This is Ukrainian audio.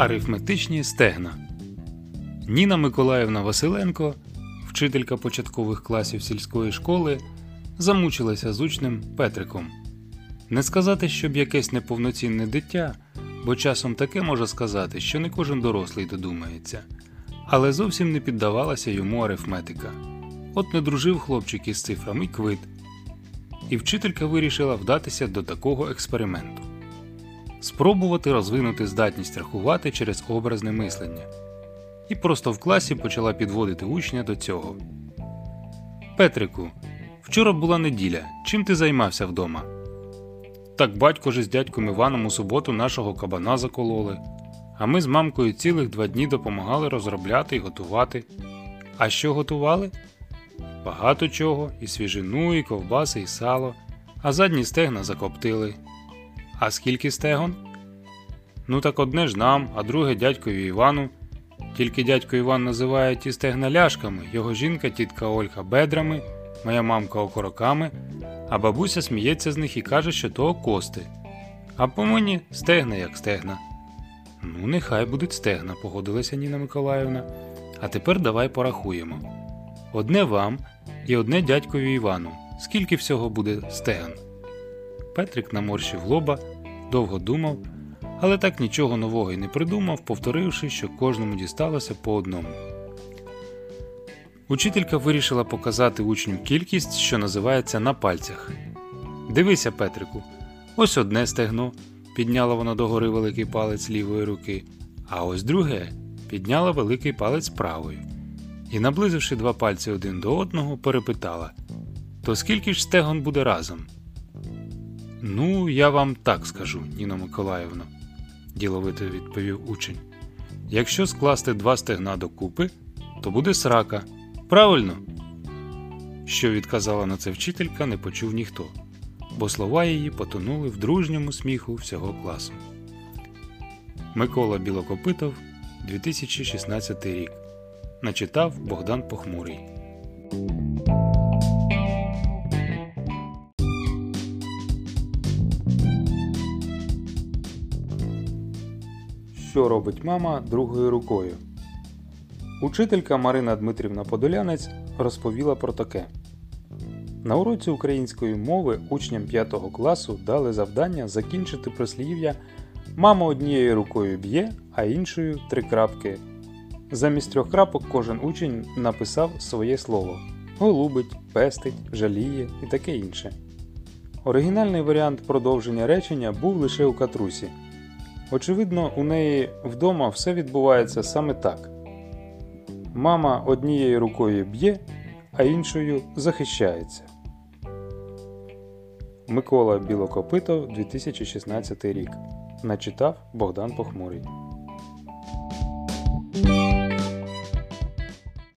Арифметичні стегна. Ніна Миколаївна Василенко, вчителька початкових класів сільської школи, замучилася з учнем Петриком. Не сказати, щоб якесь неповноцінне дитя, бо часом таке може сказати, що не кожен дорослий додумається, але зовсім не піддавалася йому арифметика. От не дружив хлопчик із цифрами квит. І вчителька вирішила вдатися до такого експерименту спробувати розвинути здатність рахувати через образне мислення. І просто в класі почала підводити учня до цього. Петрику, вчора була неділя. Чим ти займався вдома? Так батько же з дядьком Іваном у суботу нашого кабана закололи, а ми з мамкою цілих два дні допомагали розробляти і готувати. А що готували? Багато чого, і свіжину, і ковбаси, і сало, а задні стегна закоптили. А скільки стегон? Ну так одне ж нам, а друге дядькові Івану. Тільки дядько Іван називає ті стегна ляшками, його жінка, тітка Ольга бедрами, моя мамка окороками, а бабуся сміється з них і каже, що то кости. А по мені стегна як стегна. Ну, нехай будуть стегна, погодилася Ніна Миколаївна. А тепер давай порахуємо. Одне вам і одне дядькові Івану. Скільки всього буде стеган? Петрик наморщив лоба, довго думав, але так нічого нового й не придумав, повторивши, що кожному дісталося по одному. Учителька вирішила показати учню кількість, що називається на пальцях. Дивися, Петрику, ось одне стегно, підняла вона догори великий палець лівої руки, а ось друге підняла великий палець правої. І, наблизивши два пальці один до одного, перепитала То скільки ж стегон буде разом? Ну, я вам так скажу, Ніно Миколаївно, діловито відповів учень. Якщо скласти два стегна докупи, то буде срака. Правильно? Що відказала на це вчителька, не почув ніхто, бо слова її потонули в дружньому сміху всього класу. Микола Білокопитов, 2016 рік. Начитав Богдан Похмурий. Що робить мама другою рукою? Учителька Марина Дмитрівна Подолянець розповіла про таке. На уроці української мови учням 5 класу дали завдання закінчити прислів'я Мама однією рукою б'є, а іншою три крапки. Замість трьох крапок кожен учень написав своє слово голубить, пестить, жаліє і таке інше. Оригінальний варіант продовження речення був лише у катрусі. Очевидно, у неї вдома все відбувається саме так. Мама однією рукою б'є, а іншою захищається. Микола Білокопитов 2016 рік. Начитав Богдан Похмурий.